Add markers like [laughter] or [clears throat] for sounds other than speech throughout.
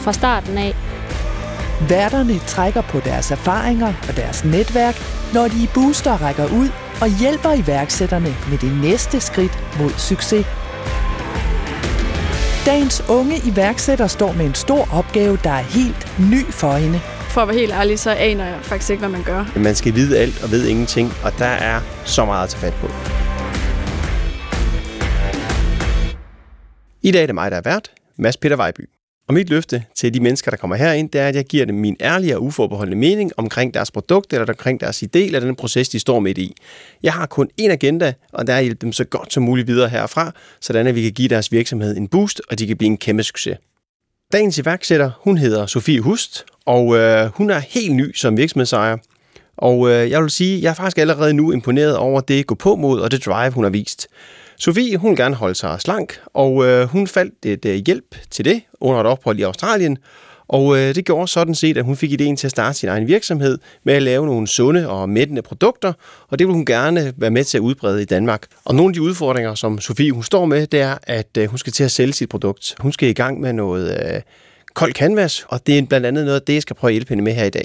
fra starten af. Værterne trækker på deres erfaringer og deres netværk, når de i Booster rækker ud og hjælper iværksætterne med det næste skridt mod succes. Dagens unge iværksætter står med en stor opgave, der er helt ny for hende. For at være helt ærlig, så aner jeg faktisk ikke, hvad man gør. Man skal vide alt og ved ingenting, og der er så meget at tage fat på. I dag er det mig, der er vært, Mads Peter Vejby. Og mit løfte til de mennesker, der kommer herind, det er, at jeg giver dem min ærlige og uforbeholdende mening omkring deres produkt eller omkring deres idé eller den proces, de står midt i. Jeg har kun én agenda, og der er at hjælpe dem så godt som muligt videre herfra, sådan at vi kan give deres virksomhed en boost, og de kan blive en kæmpe succes. Dagens iværksætter, hun hedder Sofie Hust, og øh, hun er helt ny som virksomhedsejer. Og øh, jeg vil sige, jeg er faktisk allerede nu imponeret over det gå på mod og det drive, hun har vist. Sofie, hun vil gerne holde sig slank, og øh, hun faldt et øh, hjælp til det under et ophold i Australien. Og øh, det gjorde sådan set, at hun fik ideen til at starte sin egen virksomhed med at lave nogle sunde og mættende produkter, og det vil hun gerne være med til at udbrede i Danmark. Og nogle af de udfordringer, som Sofie hun står med, det er, at øh, hun skal til at sælge sit produkt. Hun skal i gang med noget øh, kold canvas, og det er blandt andet noget af det, jeg skal prøve at hjælpe hende med her i dag.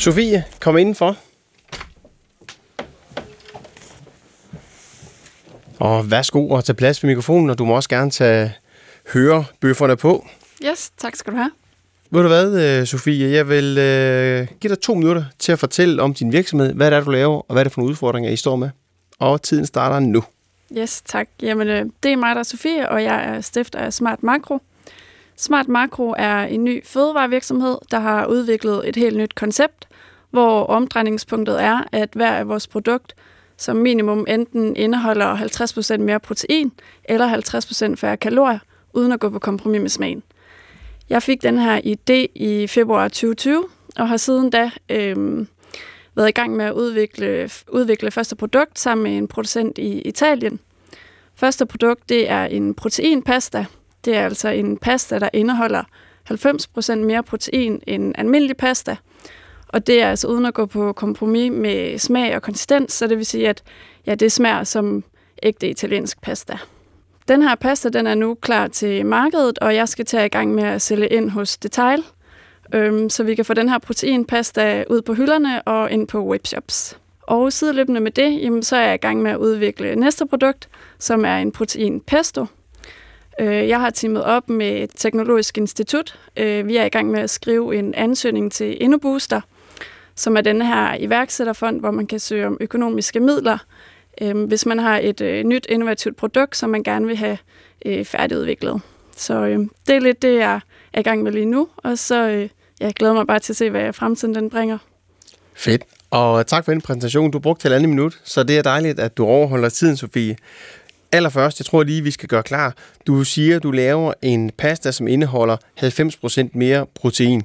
Sofie, kom indenfor. Og værsgo og tage plads ved mikrofonen, og du må også gerne tage hørebøfferne på. Yes, tak skal du have. Ved du hvad, øh, Sofie? Jeg vil øh, give dig to minutter til at fortælle om din virksomhed, hvad det er, du laver, og hvad det er for nogle udfordringer, I står med. Og tiden starter nu. Yes, tak. Jamen, øh, det er mig, der er Sofie, og jeg er stifter af Smart Makro. Smart Makro er en ny fødevarevirksomhed, der har udviklet et helt nyt koncept, hvor omdrejningspunktet er, at hver af vores produkt som minimum enten indeholder 50% mere protein eller 50% færre kalorier, uden at gå på kompromis med smagen. Jeg fik den her idé i februar 2020, og har siden da øh, været i gang med at udvikle, udvikle første produkt sammen med en producent i Italien. Første produkt det er en proteinpasta. Det er altså en pasta, der indeholder 90% mere protein end almindelig pasta – og det er altså uden at gå på kompromis med smag og konsistens, så det vil sige, at ja, det smager som ægte italiensk pasta. Den her pasta den er nu klar til markedet, og jeg skal tage i gang med at sælge ind hos Detail, øhm, så vi kan få den her proteinpasta ud på hylderne og ind på webshops. Og sideløbende med det, jamen, så er jeg i gang med at udvikle næste produkt, som er en protein pesto. Øh, jeg har teamet op med et Teknologisk Institut. Øh, vi er i gang med at skrive en ansøgning til InnoBooster, som er den her iværksætterfond, hvor man kan søge om økonomiske midler, øh, hvis man har et øh, nyt innovativt produkt, som man gerne vil have øh, færdigudviklet. Så øh, det er lidt det, jeg er i gang med lige nu, og så øh, jeg glæder mig bare til at se, hvad fremtiden den bringer. Fedt. Og tak for den præsentation. Du brugte halvandet minut, så det er dejligt, at du overholder tiden, Sofie. Allerførst, jeg tror lige, vi skal gøre klar. Du siger, at du laver en pasta, som indeholder 90% mere protein.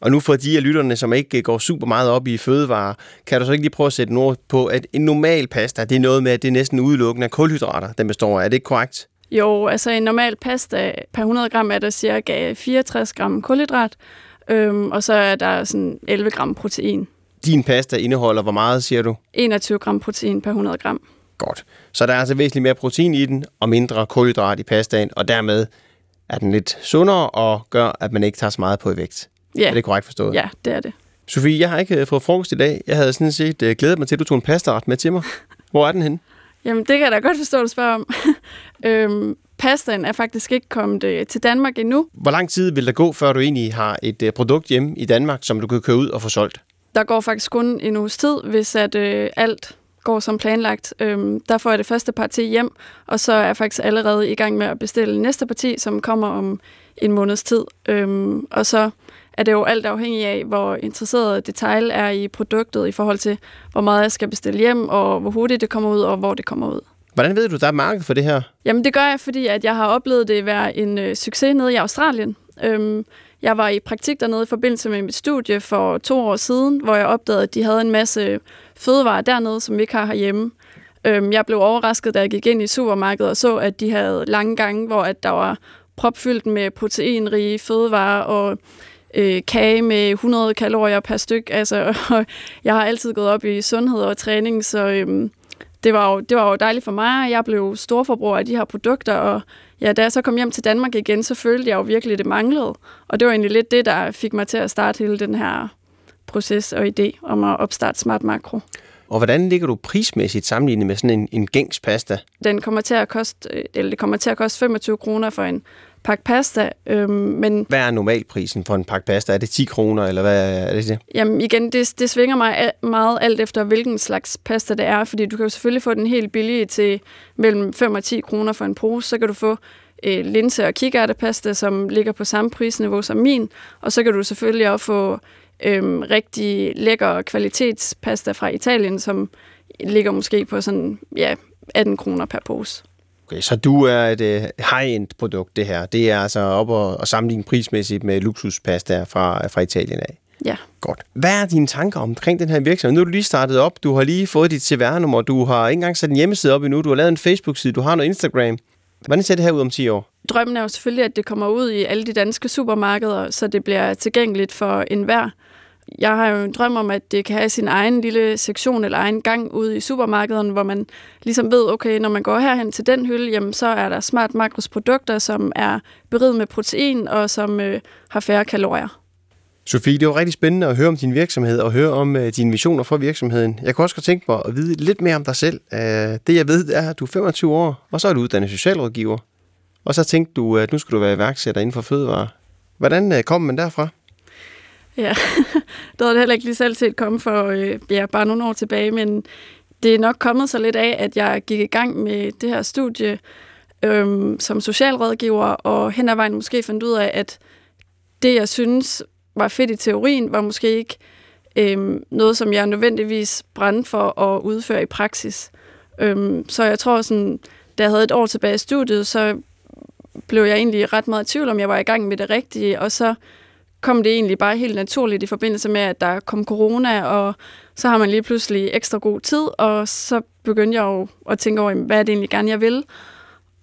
Og nu for de af lytterne, som ikke går super meget op i fødevarer, kan du så ikke lige prøve at sætte ord på, at en normal pasta, det er noget med, at det er næsten udelukkende af kulhydrater, den består af. Er det ikke korrekt? Jo, altså en normal pasta per 100 gram er der cirka 64 gram kulhydrat, øhm, og så er der sådan 11 gram protein. Din pasta indeholder hvor meget, siger du? 21 gram protein per 100 gram. Godt. Så der er altså væsentligt mere protein i den, og mindre kulhydrat i pastaen, og dermed er den lidt sundere og gør, at man ikke tager så meget på i vægt. Ja. Er det korrekt forstået? Ja, det er det. Sofie, jeg har ikke øh, fået frokost i dag. Jeg havde sådan set uh, glædet mig til, at du tog en pastaret med til mig. Hvor er den henne? Jamen, det kan jeg da godt forstå, at du spørger om. [laughs] øhm, pastaen er faktisk ikke kommet øh, til Danmark endnu. Hvor lang tid vil der gå, før du egentlig har et øh, produkt hjemme i Danmark, som du kan køre ud og få solgt? Der går faktisk kun en uges tid, hvis at øh, alt går som planlagt. Øhm, der får jeg det første parti hjem, og så er jeg faktisk allerede i gang med at bestille næste parti, som kommer om en måneds tid. Øhm, og så er det jo alt afhængig af, hvor interesseret detail er i produktet i forhold til, hvor meget jeg skal bestille hjem, og hvor hurtigt det kommer ud, og hvor det kommer ud. Hvordan ved du, der er marked for det her? Jamen det gør jeg, fordi at jeg har oplevet det være en øh, succes nede i Australien. Øhm, jeg var i praktik dernede i forbindelse med mit studie for to år siden, hvor jeg opdagede, at de havde en masse fødevarer dernede, som vi ikke har herhjemme. Øhm, jeg blev overrasket, da jeg gik ind i supermarkedet og så, at de havde lange gange, hvor at der var propfyldt med proteinrige fødevarer og øh, kage med 100 kalorier per styk. Altså, [laughs] jeg har altid gået op i sundhed og træning, så øhm, det, var jo, det var jo dejligt for mig, og jeg blev storforbruger af de her produkter, og ja, da jeg så kom hjem til Danmark igen, så følte jeg jo virkelig, at det manglede. Og det var egentlig lidt det, der fik mig til at starte hele den her proces og idé om at opstarte Smart Makro. Og hvordan ligger du prismæssigt sammenlignet med sådan en, en gængs pasta? Den kommer til at koste, øh, eller det kommer til at koste 25 kroner for en pakke pasta. Øhm, men, hvad er normalprisen for en pakke pasta? Er det 10 kroner, eller hvad er det? det? Jamen igen, det, det svinger mig meget alt efter, hvilken slags pasta det er, fordi du kan jo selvfølgelig få den helt billige til mellem 5 og 10 kroner for en pose. Så kan du få øh, linse- og kikærtepasta, som ligger på samme prisniveau som min, og så kan du selvfølgelig også få øhm, rigtig lækker kvalitetspasta fra Italien, som ligger måske på sådan, ja, 18 kroner per pose. Okay, så du er et uh, high-end produkt, det her. Det er altså op og, og sammenligne prismæssigt med luksuspasta fra, fra Italien af. Ja. Godt. Hvad er dine tanker omkring den her virksomhed? Nu er du lige startet op, du har lige fået dit CVR-nummer, du har ikke engang sat en hjemmeside op endnu, du har lavet en Facebook-side, du har noget Instagram. Hvordan ser det her ud om 10 år? Drømmen er jo selvfølgelig, at det kommer ud i alle de danske supermarkeder, så det bliver tilgængeligt for enhver. Jeg har jo en drøm om, at det kan have sin egen lille sektion eller egen gang ude i supermarkederne, hvor man ligesom ved, okay, når man går herhen til den hylde, jamen, så er der smart makrosprodukter, som er beriget med protein og som øh, har færre kalorier. Sofie, det var rigtig spændende at høre om din virksomhed og høre om uh, dine visioner for virksomheden. Jeg kunne også godt tænke mig at vide lidt mere om dig selv. Uh, det jeg ved, er, at du er 25 år, og så er du uddannet socialrådgiver. Og så tænkte du, at nu skulle du være iværksætter inden for fødevare. Hvordan uh, kom man derfra? Ja, [laughs] det havde jeg heller ikke lige selv set komme for øh, ja, bare nogle år tilbage, men det er nok kommet så lidt af, at jeg gik i gang med det her studie øh, som socialrådgiver, og hen ad vejen måske fandt ud af, at det, jeg synes var fedt i teorien, var måske ikke øh, noget, som jeg nødvendigvis brændte for at udføre i praksis. Øh, så jeg tror, sådan, da jeg havde et år tilbage i studiet, så blev jeg egentlig ret meget i tvivl, om jeg var i gang med det rigtige, og så kom det egentlig bare helt naturligt i forbindelse med, at der kom corona, og så har man lige pludselig ekstra god tid, og så begyndte jeg jo at tænke over, hvad er det egentlig gerne, jeg vil.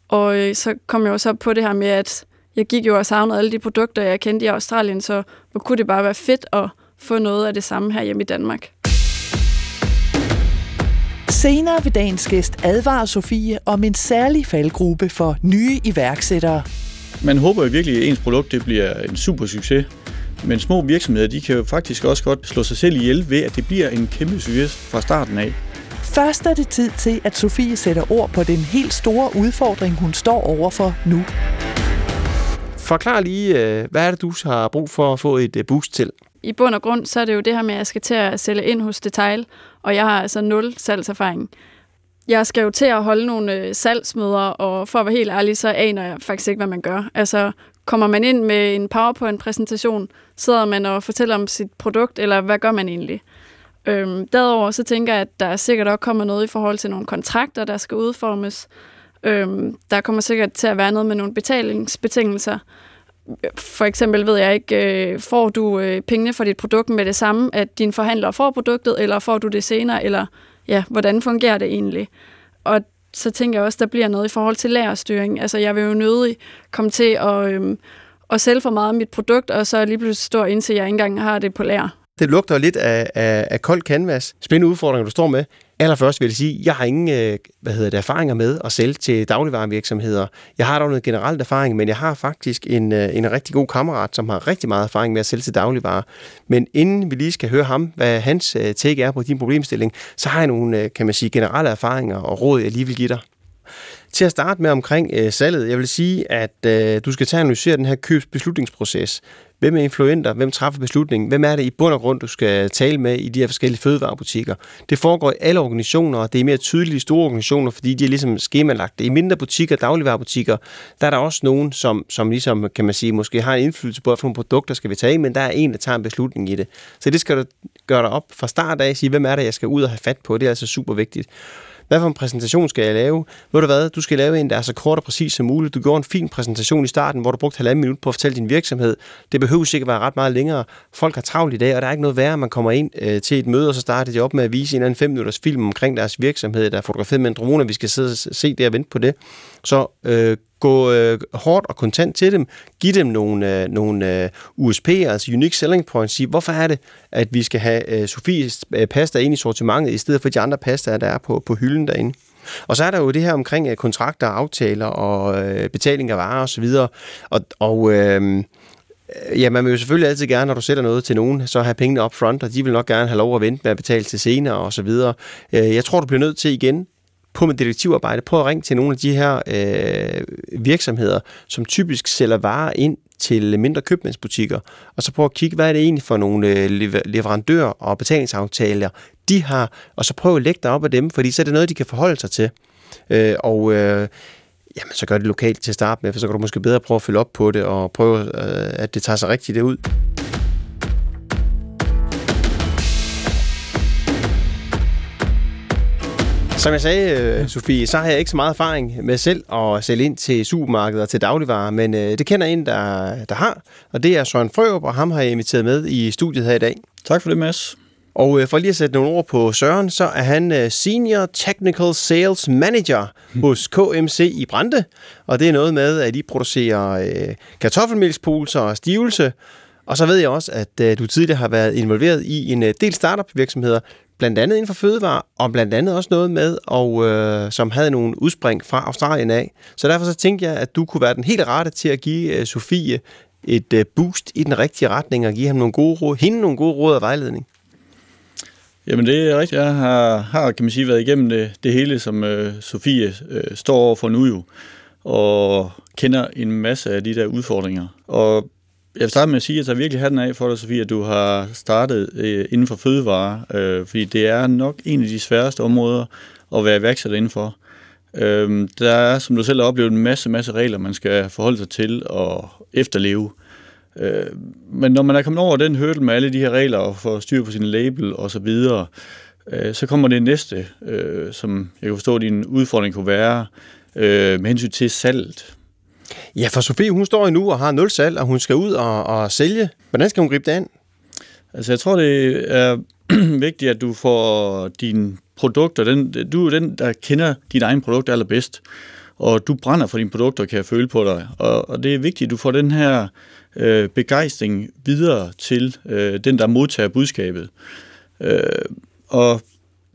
Og øh, så kom jeg også op på det her med, at jeg gik jo og savnede alle de produkter, jeg kendte i Australien, så hvor kunne det bare være fedt at få noget af det samme her hjemme i Danmark. Senere vil dagens gæst advare Sofie om en særlig faldgruppe for nye iværksættere. Man håber jo virkelig, at ens produkt det bliver en super succes. Men små virksomheder, de kan jo faktisk også godt slå sig selv ihjel ved, at det bliver en kæmpe succes fra starten af. Først er det tid til, at Sofie sætter ord på den helt store udfordring, hun står overfor nu. Forklar lige, øh, hvad er det, du har brug for at få et øh, boost til? I bund og grund, så er det jo det her med, at jeg skal til at sælge ind hos Detail, og jeg har altså nul salgserfaring. Jeg skal jo til at holde nogle øh, salgsmøder, og for at være helt ærlig, så aner jeg faktisk ikke, hvad man gør. Altså, kommer man ind med en PowerPoint-præsentation, sidder man og fortæller om sit produkt, eller hvad gør man egentlig? Øhm, derudover så tænker jeg, at der sikkert også kommer noget i forhold til nogle kontrakter, der skal udformes. Øhm, der kommer sikkert til at være noget med nogle betalingsbetingelser. For eksempel ved jeg ikke, øh, får du øh, pengene for dit produkt med det samme, at din forhandler får produktet, eller får du det senere, eller ja, hvordan fungerer det egentlig? Og så tænker jeg også, der bliver noget i forhold til lærerstyring. Altså, jeg vil jo nødig komme til at, øhm, at sælge for meget af mit produkt, og så lige pludselig stå indtil jeg ikke engang har det på lærer. Det lugter lidt af, af, af kold canvas. Spændende udfordringer, du står med. Allerførst vil jeg sige, jeg har ingen øh, hvad hedder det, erfaringer med at sælge til dagligvarevirksomheder. Jeg har dog noget generelt erfaring, men jeg har faktisk en, øh, en rigtig god kammerat, som har rigtig meget erfaring med at sælge til dagligvarer. Men inden vi lige skal høre ham, hvad hans øh, take er på din problemstilling, så har jeg nogle, kan man sige, generelle erfaringer og råd, jeg lige vil give dig. Til at starte med omkring øh, salget, jeg vil sige, at øh, du skal tage og analysere den her købsbeslutningsproces. Hvem er influenter? Hvem træffer beslutningen? Hvem er det i bund og grund, du skal tale med i de her forskellige fødevarebutikker? Det foregår i alle organisationer, og det er mere tydeligt i store organisationer, fordi de er ligesom skemalagt. I mindre butikker, dagligvarebutikker, der er der også nogen, som, som ligesom, kan man sige, måske har en indflydelse på, hvilke produkter skal vi tage, men der er en, der tager en beslutning i det. Så det skal du gøre dig op fra start af, sige, hvem er det, jeg skal ud og have fat på. Det er altså super vigtigt. Hvad for en præsentation skal jeg lave? Ved du hvad, du skal lave en, der er så kort og præcis som muligt. Du gjorde en fin præsentation i starten, hvor du brugte halvanden minut på at fortælle din virksomhed. Det behøver ikke at være ret meget længere. Folk har travlt i dag, og der er ikke noget værre, at man kommer ind øh, til et møde, og så starter de op med at vise en eller anden fem minutters film omkring deres virksomhed, der er fotograferet med en drone, vi skal sidde og se det og vente på det. Så øh, gå øh, hårdt og kontant til dem, giv dem nogle, øh, nogle øh, USP'er, altså Unique Selling Points, sige, hvorfor er det, at vi skal have øh, Sofies øh, pasta ind i sortimentet, i stedet for de andre pastaer, der er på, på hylden derinde. Og så er der jo det her omkring øh, kontrakter, aftaler og øh, betaling af varer osv., og, og øh, Ja, man vil jo selvfølgelig altid gerne, når du sætter noget til nogen, så have pengene up front, og de vil nok gerne have lov at vente med at betale til senere og så videre. Øh, jeg tror, du bliver nødt til igen på med detektivarbejde, prøv at ringe til nogle af de her øh, virksomheder, som typisk sælger varer ind til mindre købmandsbutikker, og så prøv at kigge, hvad er det egentlig for nogle øh, leverandører og betalingsaftaler, de har, og så prøv at lægge dig op af dem, fordi så er det noget, de kan forholde sig til. Øh, og øh, jamen, så gør det lokalt til at starte med, for så kan du måske bedre prøve at følge op på det, og prøve, øh, at det tager sig rigtigt ud. Som jeg sagde, øh, Sofie, så har jeg ikke så meget erfaring med selv at sælge ind til supermarkeder og til dagligvarer, men øh, det kender en, der, der har, og det er Søren Frørup, og ham har jeg inviteret med i studiet her i dag. Tak for det, Mads. Og øh, for lige at sætte nogle ord på Søren, så er han Senior Technical Sales Manager [laughs] hos KMC i Brande, og det er noget med, at de producerer øh, og stivelse, og så ved jeg også, at øh, du tidligere har været involveret i en øh, del startup-virksomheder, blandt andet inden for fødevare, og blandt andet også noget med, og, øh, som havde nogle udspring fra Australien af. Så derfor så tænkte jeg, at du kunne være den helt rette til at give øh, Sofie et øh, boost i den rigtige retning, og give ham nogle gode råd, hende nogle gode råd og vejledning. Jamen det er rigtigt. Jeg har, har kan man sige, været igennem det, det hele, som øh, Sofie øh, står over for nu jo, og kender en masse af de der udfordringer. Og jeg vil starte med at sige, at jeg virkelig hatten den af for dig, Sofie, at du har startet øh, inden for fødevare, øh, fordi det er nok en af de sværeste områder at være iværksætter indenfor. Øh, der er, som du selv har oplevet, en masse, masse regler, man skal forholde sig til og efterleve. Øh, men når man er kommet over den hurdle med alle de her regler og får styr på sin label og så videre, øh, så kommer det næste, øh, som jeg kan forstå, at din udfordring kunne være øh, med hensyn til salget. Ja, for Sofie, hun står nu og har nul salg, og hun skal ud og, og sælge. Hvordan skal hun gribe det an? Altså, jeg tror, det er [clears throat] vigtigt, at du får dine produkter, den, du er den, der kender dit egen produkt allerbedst, og du brænder for dine produkter, kan jeg føle på dig. Og, og det er vigtigt, at du får den her øh, begejstring videre til øh, den, der modtager budskabet. Øh, og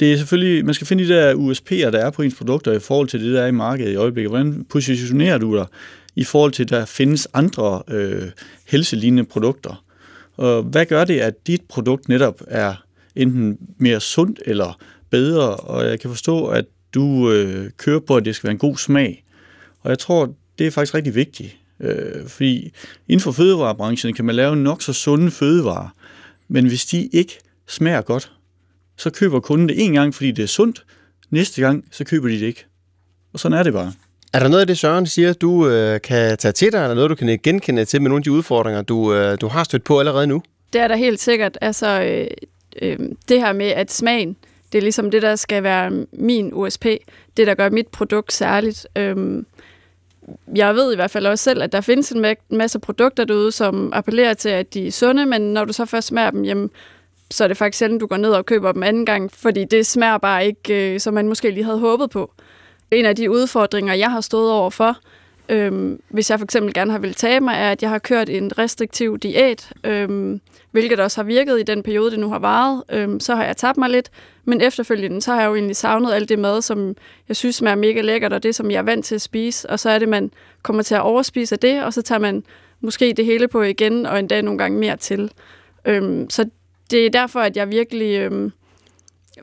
det er selvfølgelig, man skal finde de der USP'er, der er på ens produkter i forhold til det, der er i markedet i øjeblikket. Hvordan positionerer du dig i forhold til, at der findes andre øh, helselignende produkter? Og hvad gør det, at dit produkt netop er enten mere sundt eller bedre? Og jeg kan forstå, at du øh, kører på, at det skal være en god smag. Og jeg tror, det er faktisk rigtig vigtigt. Øh, fordi inden for fødevarebranchen kan man lave nok så sunde fødevarer, men hvis de ikke smager godt, så køber kunden det en gang, fordi det er sundt. Næste gang, så køber de det ikke. Og sådan er det bare. Er der noget af det, Søren siger, du øh, kan tage til dig, eller noget, du kan genkende til med nogle af de udfordringer, du, øh, du har stødt på allerede nu? Det er der helt sikkert. Altså, øh, øh, det her med, at smagen, det er ligesom det, der skal være min USP. Det, der gør mit produkt særligt. Øh, jeg ved i hvert fald også selv, at der findes en masse produkter derude, som appellerer til, at de er sunde, men når du så først smager dem, jamen, så er det faktisk sjældent, du går ned og køber dem anden gang, fordi det smager bare ikke, øh, som man måske lige havde håbet på. En af de udfordringer, jeg har stået over for, øhm, hvis jeg for eksempel gerne har vil tage mig, er, at jeg har kørt en restriktiv diæt, øhm, hvilket også har virket i den periode, det nu har varet. Øhm, så har jeg tabt mig lidt, men efterfølgende, så har jeg jo egentlig savnet alt det mad, som jeg synes smager mega lækkert, og det, som jeg er vant til at spise. Og så er det, man kommer til at overspise af det, og så tager man måske det hele på igen, og endda nogle gange mere til. Øhm, så det er derfor, at jeg virkelig, øhm,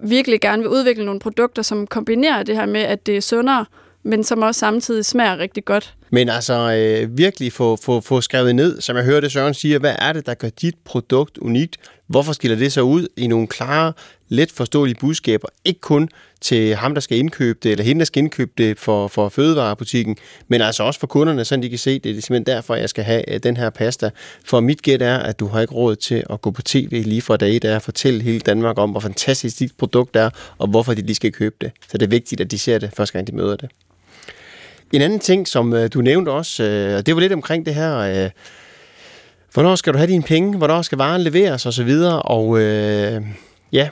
virkelig gerne vil udvikle nogle produkter, som kombinerer det her med, at det er sundere, men som også samtidig smager rigtig godt. Men altså øh, virkelig få, få, få skrevet ned, som jeg hørte Søren siger, hvad er det, der gør dit produkt unikt? Hvorfor skiller det sig ud i nogle klare, let forståelige budskaber? Ikke kun til ham, der skal indkøbe det, eller hende, der skal indkøbe det for, for fødevarebutikken, men altså også for kunderne, så de kan se, det er simpelthen derfor, jeg skal have øh, den her pasta. For mit gæt er, at du har ikke råd til at gå på tv lige fra dag der og fortælle hele Danmark om, hvor fantastisk dit produkt er, og hvorfor de lige skal købe det. Så det er vigtigt, at de ser det første gang, de møder det. En anden ting, som øh, du nævnte også, øh, og det var lidt omkring det her, hvornår skal du have dine penge, hvornår skal varen leveres osv., og øh, ja,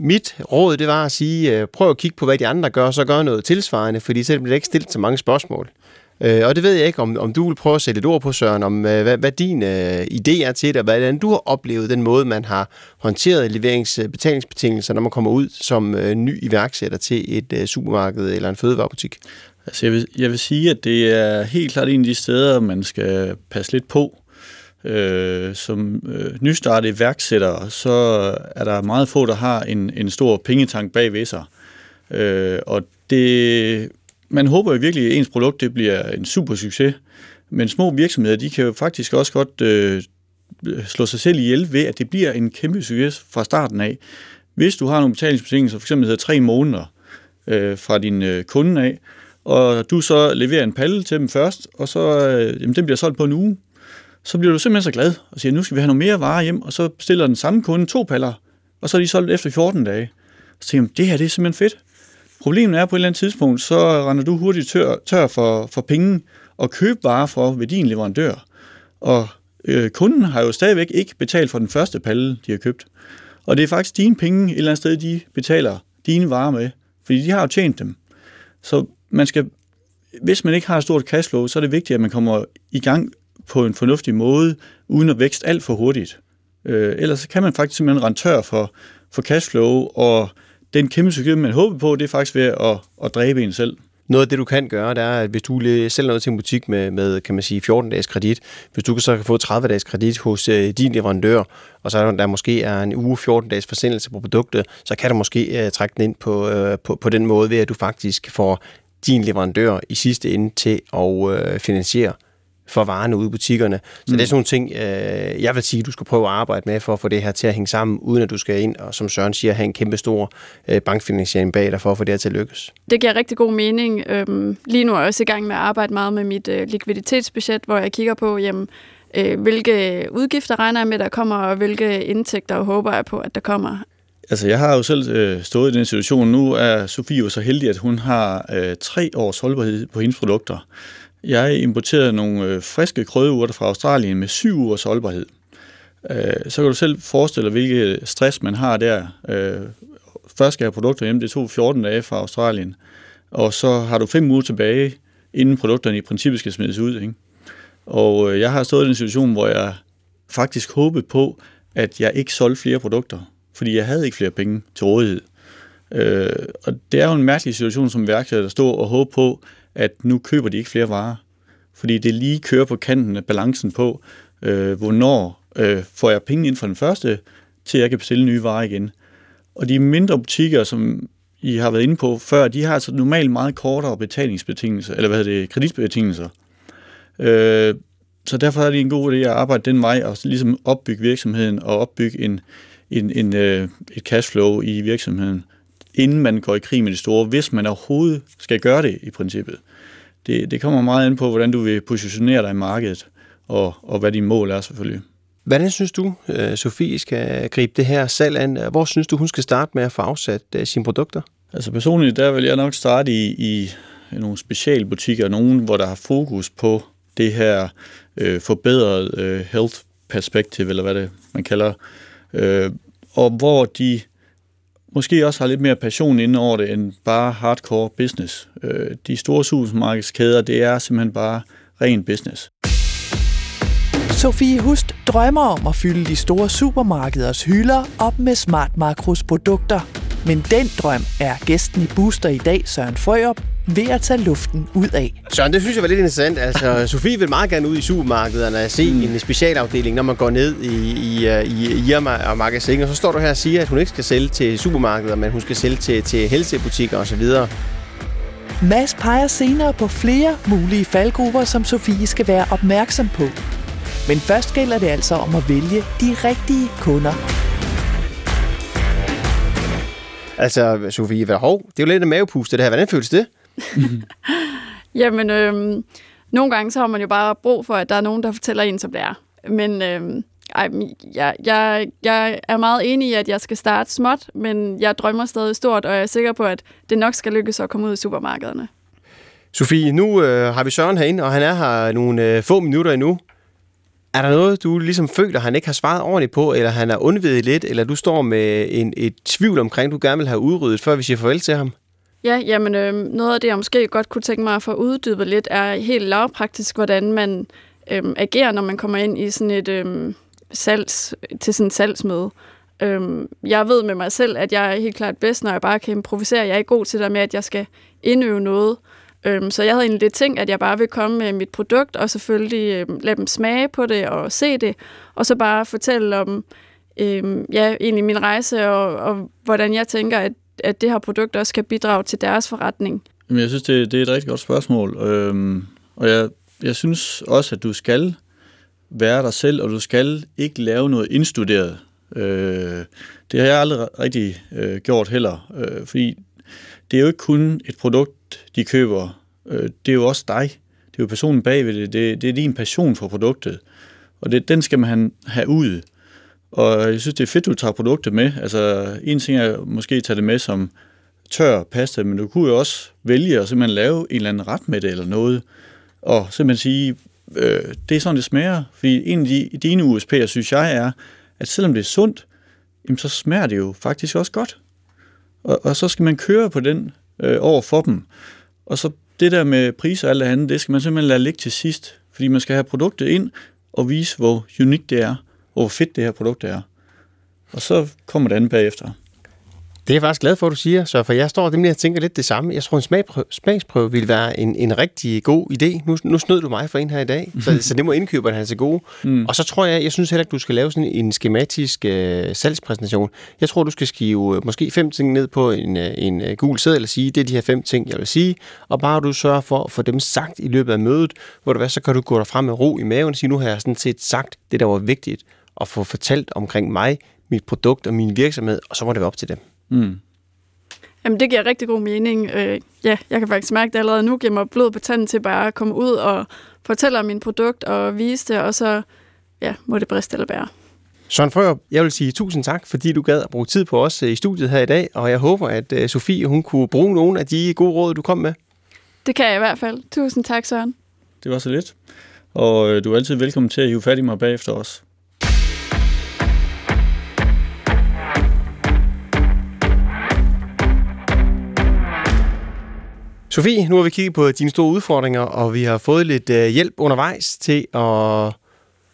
mit råd, det var at sige, øh, prøv at kigge på, hvad de andre gør, og så gør noget tilsvarende, fordi så bliver det ikke stillet så mange spørgsmål. Øh, og det ved jeg ikke, om, om du vil prøve at sætte et ord på, Søren, om øh, hvad, hvad din øh, idé er til det, og hvordan du har oplevet den måde, man har håndteret leverings- øh, betalingsbetingelser, når man kommer ud som øh, ny iværksætter til et øh, supermarked eller en fødevarebutik. Altså jeg vil, jeg vil sige, at det er helt klart en af de steder, man skal passe lidt på. Øh, som øh, nystartede iværksættere, så er der meget få, der har en, en stor pengetank bag ved sig. Øh, og det, man håber jo virkelig, at ens produkt det bliver en super succes. Men små virksomheder, de kan jo faktisk også godt øh, slå sig selv ihjel ved, at det bliver en kæmpe succes fra starten af. Hvis du har nogle betalingsbetingelser, for eksempel hedder tre måneder øh, fra din øh, kunde af, og du så leverer en palle til dem først, og så øh, jamen, den bliver solgt på en uge, så bliver du simpelthen så glad og siger, nu skal vi have noget mere varer hjem, og så bestiller den samme kunde to paller, og så er de solgt efter 14 dage. Så tænker jeg, det her det er simpelthen fedt. Problemet er, at på et eller andet tidspunkt, så render du hurtigt tør, tør for, for penge og købe varer for ved din leverandør. Og øh, kunden har jo stadigvæk ikke betalt for den første palle, de har købt. Og det er faktisk dine penge et eller andet sted, de betaler dine varer med, fordi de har jo tjent dem. Så man skal, hvis man ikke har et stort cashflow, så er det vigtigt, at man kommer i gang på en fornuftig måde, uden at vækste alt for hurtigt. Øh, ellers kan man faktisk simpelthen rende tør for, for cashflow, og den kæmpe succes, man håber på, det er faktisk ved at, at dræbe en selv. Noget af det, du kan gøre, det er, at hvis du sælger noget til en butik med, med kan man sige, 14 dages kredit, hvis du så kan få 30 dages kredit hos øh, din leverandør, og så der måske er en uge 14 dages forsendelse på produktet, så kan du måske øh, trække den ind på, øh, på, på den måde, ved at du faktisk får din leverandør i sidste ende til at øh, finansiere for varerne ude i butikkerne. Så mm. det er sådan nogle ting, øh, jeg vil sige, du skal prøve at arbejde med for at få det her til at hænge sammen, uden at du skal ind og, som Søren siger, have en kæmpe stor øh, bankfinansiering bag dig for at få det her til at lykkes. Det giver rigtig god mening. Øhm, lige nu er jeg også i gang med at arbejde meget med mit øh, likviditetsbudget, hvor jeg kigger på, jamen, øh, hvilke udgifter regner jeg med, der kommer, og hvilke indtægter håber jeg på, at der kommer. Altså, jeg har jo selv øh, stået i den situation. Nu er Sofie jo så heldig, at hun har øh, tre års holdbarhed på hendes produkter. Jeg importerede nogle øh, friske krydderurter fra Australien med syv ugers holdbarhed. Øh, så kan du selv forestille dig, hvilket stress man har der. Øh, først skal jeg have produkter hjem, det tog 14 dage fra Australien, og så har du fem uger tilbage, inden produkterne i princippet skal smides ud. Ikke? Og jeg har stået i en situation, hvor jeg faktisk håbede på, at jeg ikke solgte flere produkter, fordi jeg havde ikke flere penge til rådighed. Øh, og det er jo en mærkelig situation som værksætter at stå og håbe på, at nu køber de ikke flere varer. Fordi det lige kører på kanten af balancen på, øh, hvornår øh, får jeg penge ind fra den første, til jeg kan bestille nye varer igen. Og de mindre butikker, som I har været inde på før, de har altså normalt meget kortere betalingsbetingelser, eller hvad hedder det, kreditbetingelser. Øh, så derfor er det en god idé at arbejde den vej, og ligesom opbygge virksomheden, og opbygge en, en, en, øh, et cashflow i virksomheden, inden man går i krig med det store, hvis man overhovedet skal gøre det i princippet. Det, det kommer meget an på, hvordan du vil positionere dig i markedet, og, og hvad dine mål er selvfølgelig. Hvordan synes du, øh, Sofie skal gribe det her salg an? Hvor synes du, hun skal starte med at få afsat øh, sine produkter? Altså personligt, der vil jeg nok starte i, i nogle specialbutikker, nogen, hvor der har fokus på det her øh, forbedrede øh, health perspektiv, eller hvad det man kalder, øh, og hvor de måske også har lidt mere passion inde over det, end bare hardcore business. Øh, de store supermarkedskæder, det er simpelthen bare ren business. Sofie Hust drømmer om at fylde de store supermarkeders hylder op med Smart Makros produkter. Men den drøm er gæsten i Booster i dag, Søren Frørup, ved at tage luften ud af. Søren, det synes jeg var lidt interessant. Altså, [laughs] Sofie vil meget gerne ud i supermarkederne og se mm. en specialafdeling, når man går ned i, i, øh, i, i Irma og magasin, og så står du her og siger, at hun ikke skal sælge til supermarkeder, men hun skal sælge til, til helsebutikker osv. Mads peger senere på flere mulige faldgrupper, som Sofie skal være opmærksom på. Men først gælder det altså om at vælge de rigtige kunder. Altså, Sofie, hvad hov, det er jo lidt en mavepuste, det her. Hvordan føles det? Mm-hmm. [laughs] Jamen, øh, nogle gange så har man jo bare brug for, at der er nogen, der fortæller en, som det er. Men øh, ej, jeg, jeg, jeg er meget enig i, at jeg skal starte småt, men jeg drømmer stadig stort, og jeg er sikker på, at det nok skal lykkes at komme ud i supermarkederne. Sofie, nu øh, har vi Søren herinde, og han er her nogle øh, få minutter endnu. Er der noget, du ligesom føler, han ikke har svaret ordentligt på, eller han er undvidet lidt, eller du står med en, et tvivl omkring, du gerne vil have udryddet, før vi siger farvel til ham? Ja, jamen øh, noget af det, jeg måske godt kunne tænke mig at få uddybet lidt, er helt lavpraktisk, hvordan man øh, agerer, når man kommer ind i sådan et øh, salgs, til sådan et salgsmøde. Øh, jeg ved med mig selv, at jeg er helt klart bedst, når jeg bare kan improvisere. Jeg er ikke god til det med, at jeg skal indøve noget. Øh, så jeg havde egentlig lidt tænkt, at jeg bare vil komme med mit produkt, og selvfølgelig øh, lade dem smage på det og se det, og så bare fortælle om øh, ja, egentlig min rejse, og, og hvordan jeg tænker, at at det her produkt også kan bidrage til deres forretning? Jamen, jeg synes, det, det er et rigtig godt spørgsmål. Øhm, og jeg, jeg synes også, at du skal være dig selv, og du skal ikke lave noget indstuderet. Øh, det har jeg aldrig rigtig øh, gjort heller, øh, fordi det er jo ikke kun et produkt, de køber. Øh, det er jo også dig. Det er jo personen bagved det. Det, det er din passion for produktet. Og det, den skal man have ud. Og jeg synes, det er fedt, at du tager produktet med. Altså, en ting er måske at tage det med som tør pasta, men du kunne jo også vælge at simpelthen lave en eller anden ret med det eller noget, og simpelthen sige, øh, det er sådan, det smager. Fordi en af de, dine USP'er, synes jeg, er, at selvom det er sundt, jamen, så smager det jo faktisk også godt. Og, og så skal man køre på den øh, over for dem. Og så det der med priser og alt det andet, det skal man simpelthen lade ligge til sidst. Fordi man skal have produktet ind og vise, hvor unikt det er hvor fedt det her produkt er. Og så kommer det andet bagefter. Det er jeg faktisk glad for, at du siger, så for jeg står nemlig og tænker lidt det samme. Jeg tror, en smagprøve, smagsprøve ville være en, en rigtig god idé. Nu, nu snød du mig for en her i dag, så, [laughs] så det må indkøberne have til gode. Mm. Og så tror jeg, jeg synes heller ikke, du skal lave sådan en skematisk øh, salgspræsentation. Jeg tror, du skal skrive øh, måske fem ting ned på en, øh, en øh, gul seddel og sige, det er de her fem ting, jeg vil sige. Og bare du sørger for at få dem sagt i løbet af mødet, hvor du hvad, så kan du gå derfra med ro i maven og sige, nu har jeg sådan set sagt det, der var vigtigt at få fortalt omkring mig, mit produkt og min virksomhed, og så må det være op til dem. Mm. Jamen, det giver rigtig god mening. Øh, ja, jeg kan faktisk mærke det allerede nu, giver mig blod på tanden til bare at komme ud og fortælle om min produkt og vise det, og så ja, må det briste eller bære. Søren Frøer, jeg vil sige tusind tak, fordi du gad at bruge tid på os øh, i studiet her i dag, og jeg håber, at uh, Sofie hun kunne bruge nogle af de gode råd, du kom med. Det kan jeg i hvert fald. Tusind tak, Søren. Det var så lidt. Og øh, du er altid velkommen til at hive fat i mig bagefter os. Sofie, nu har vi kigget på dine store udfordringer, og vi har fået lidt øh, hjælp undervejs til at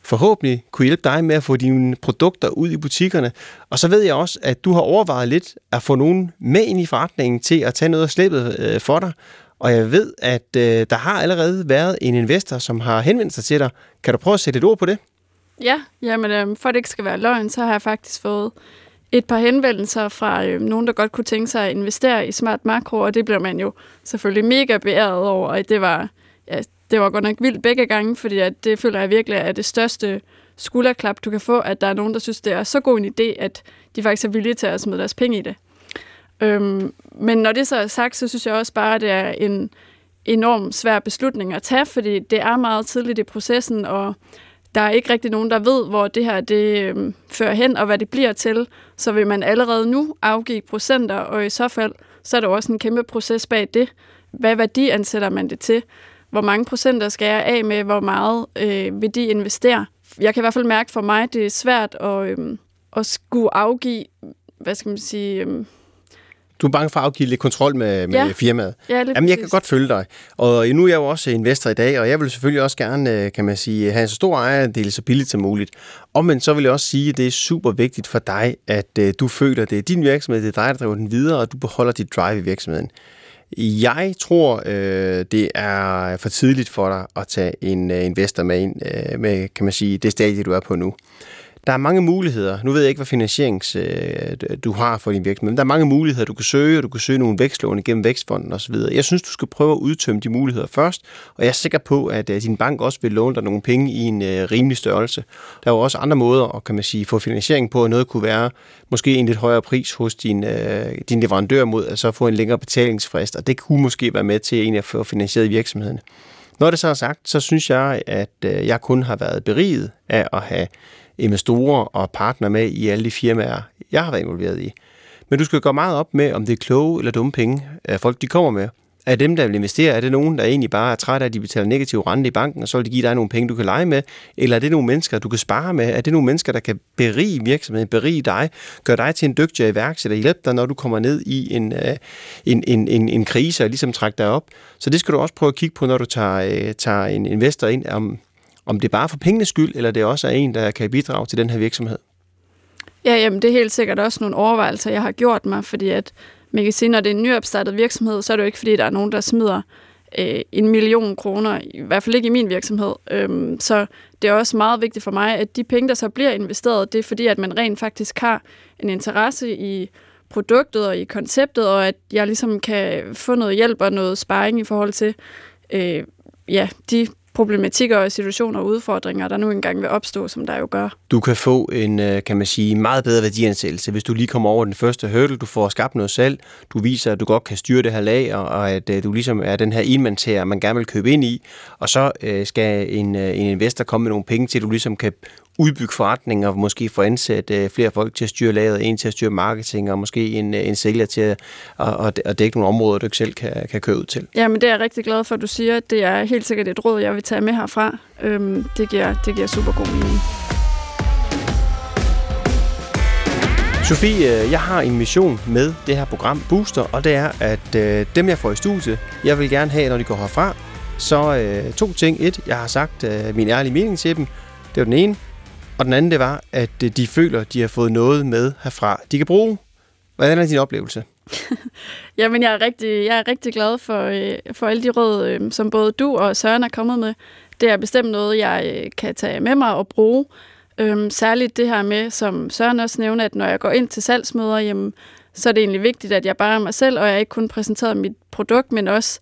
forhåbentlig kunne hjælpe dig med at få dine produkter ud i butikkerne. Og så ved jeg også, at du har overvejet lidt at få nogen med ind i forretningen til at tage noget af slæbet øh, for dig. Og jeg ved, at øh, der har allerede været en investor, som har henvendt sig til dig. Kan du prøve at sætte et ord på det? Ja, jamen, øh, for at det ikke skal være løgn, så har jeg faktisk fået et par henvendelser fra øh, nogen, der godt kunne tænke sig at investere i smart makro, og det bliver man jo selvfølgelig mega beæret over, og det var, ja, det var godt nok vildt begge gange, fordi at det føler jeg virkelig er det største skulderklap, du kan få, at der er nogen, der synes, det er så god en idé, at de faktisk er villige til at smide deres penge i det. Øhm, men når det så er sagt, så synes jeg også bare, at det er en enorm svær beslutning at tage, fordi det er meget tidligt i processen, og der er ikke rigtig nogen, der ved, hvor det her det øh, fører hen, og hvad det bliver til. Så vil man allerede nu afgive procenter, og i så fald, så er der også en kæmpe proces bag det. Hvad værdi ansætter man det til? Hvor mange procenter skal jeg af med? Hvor meget øh, vil de investere? Jeg kan i hvert fald mærke for mig, det er svært at, øh, at skulle afgive, hvad skal man sige, øh, du er bange for at afgive lidt kontrol med, med ja. firmaet. Ja, Jamen, jeg kan godt følge dig. Og nu er jeg jo også investor i dag, og jeg vil selvfølgelig også gerne, øh, kan man sige, have en så stor ejerandel så billigt som muligt. men så vil jeg også sige, at det er super vigtigt for dig, at uh, du føler, at det er din virksomhed, det er dig, der driver den videre, og du beholder dit drive i virksomheden. Jeg tror, øh, det er for tidligt for dig at tage en investor med ind, med, kan man sige, det stadie, du er på nu der er mange muligheder. Nu ved jeg ikke, hvad finansierings øh, du har for din virksomhed, men der er mange muligheder, du kan søge, og du kan søge nogle vækstlån igennem Vækstfonden osv. Jeg synes, du skal prøve at udtømme de muligheder først, og jeg er sikker på, at øh, din bank også vil låne dig nogle penge i en øh, rimelig størrelse. Der er jo også andre måder at kan man sige, få finansiering på, og noget kunne være måske en lidt højere pris hos din, øh, din leverandør mod at så få en længere betalingsfrist, og det kunne måske være med til egentlig at få finansieret virksomheden. Når det så er sagt, så synes jeg, at øh, jeg kun har været beriget af at have investorer og partner med i alle de firmaer, jeg har været involveret i. Men du skal gå meget op med, om det er kloge eller dumme penge, øh, folk de kommer med. Er dem, der vil investere, er det nogen, der egentlig bare er træt af, at de betaler negativ rente i banken, og så vil de give dig nogle penge, du kan lege med? Eller er det nogle mennesker, du kan spare med? Er det nogle mennesker, der kan berige virksomheden, berige dig, gøre dig til en dygtigere iværksætter, hjælpe dig, når du kommer ned i en, øh, en, en, en, en krise, og ligesom trække dig op? Så det skal du også prøve at kigge på, når du tager, øh, tager en investor ind, om, om det er bare for pengenes skyld, eller det også er en, der kan bidrage til den her virksomhed. Ja, jamen, det er helt sikkert også nogle overvejelser, jeg har gjort mig, fordi at man kan sige, når det er en nyopstartet virksomhed, så er det jo ikke, fordi der er nogen, der smider øh, en million kroner, i hvert fald ikke i min virksomhed. Øhm, så det er også meget vigtigt for mig, at de penge, der så bliver investeret, det er fordi, at man rent faktisk har en interesse i produktet og i konceptet, og at jeg ligesom kan få noget hjælp og noget sparring i forhold til øh, ja, de problematikker og situationer og udfordringer, der nu engang vil opstå, som der jo gør. Du kan få en, øh, kan man sige, meget bedre værdiansættelse, hvis du lige kommer over den første hurdle, du får skabt noget selv, du viser, at du godt kan styre det her lag, og at øh, du ligesom er den her enmandtager, man gerne vil købe ind i, og så øh, skal en, øh, en investor komme med nogle penge til, at du ligesom kan udbygge forretninger, og måske få ansat øh, flere folk til at styre laget, en til at styre marketing, og måske en, øh, en sælger til at, at, at dække nogle områder, du ikke selv kan, kan køre ud til. Ja, men det er jeg rigtig glad for, at du siger. Det er helt sikkert et råd, jeg vil tage med herfra. Øhm, det, giver, det giver super god mening. Sofie, øh, jeg har en mission med det her program Booster, og det er, at øh, dem, jeg får i studiet, jeg vil gerne have, når de går herfra, så øh, to ting. Et, jeg har sagt øh, min ærlige mening til dem. Det var den ene. Og den anden, det var, at øh, de føler, de har fået noget med herfra, de kan bruge. Hvordan er din oplevelse? [laughs] Jamen, jeg er rigtig, jeg er rigtig glad for, øh, for alle de råd, øh, som både du og Søren er kommet med. Det er bestemt noget, jeg øh, kan tage med mig og bruge. Øhm, særligt det her med, som Søren også nævner, at når jeg går ind til salgsmøder, jamen, så er det egentlig vigtigt, at jeg bare er mig selv, og jeg ikke kun præsenterer mit produkt, men også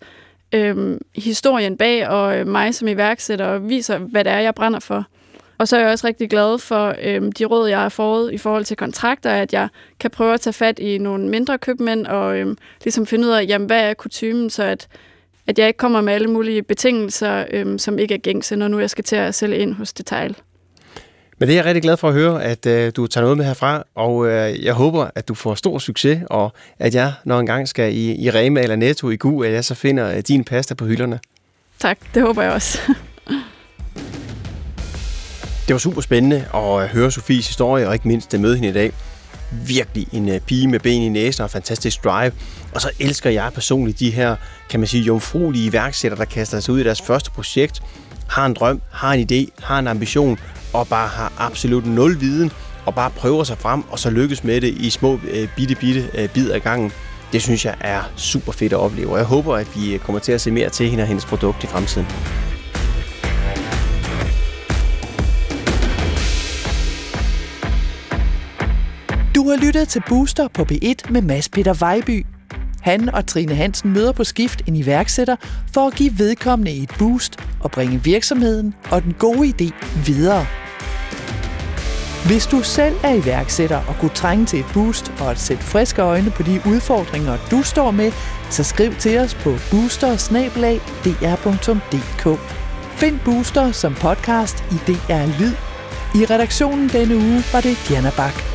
øhm, historien bag, og øh, mig som iværksætter, og viser, hvad det er, jeg brænder for. Og så er jeg også rigtig glad for øhm, de råd, jeg har fået i forhold til kontrakter, at jeg kan prøve at tage fat i nogle mindre købmænd og øhm, ligesom finde ud af, jamen, hvad er kutumen, så at, at jeg ikke kommer med alle mulige betingelser, øhm, som ikke er gængse, når nu jeg skal til at sælge ind hos Detail. Men det er jeg rigtig glad for at høre, at øh, du tager noget med herfra, og øh, jeg håber, at du får stor succes, og at jeg, når en gang skal i, i Rema eller Netto i GU, at jeg så finder øh, din pasta på hylderne. Tak, det håber jeg også. [laughs] Det var super spændende at øh, høre Sofies historie, og ikke mindst at møde hende i dag. Virkelig en øh, pige med ben i næsen og fantastisk drive. Og så elsker jeg personligt de her, kan man sige, jomfruelige iværksættere, der kaster sig ud i deres første projekt, har en drøm, har en idé, har en ambition, og bare har absolut nul viden, og bare prøver sig frem, og så lykkes med det i små øh, bitte, bitte bid af gangen. Det synes jeg er super fedt at opleve, og jeg håber, at vi kommer til at se mere til hende og hendes produkt i fremtiden. Du har lyttet til Booster på B1 med Mads Peter Vejby. Han og Trine Hansen møder på skift en iværksætter for at give vedkommende et boost og bringe virksomheden og den gode idé videre. Hvis du selv er iværksætter og kunne trænge til et boost og at sætte friske øjne på de udfordringer, du står med, så skriv til os på booster.dr.dk. Find Booster som podcast i DR Lyd. I redaktionen denne uge var det Diana Bak.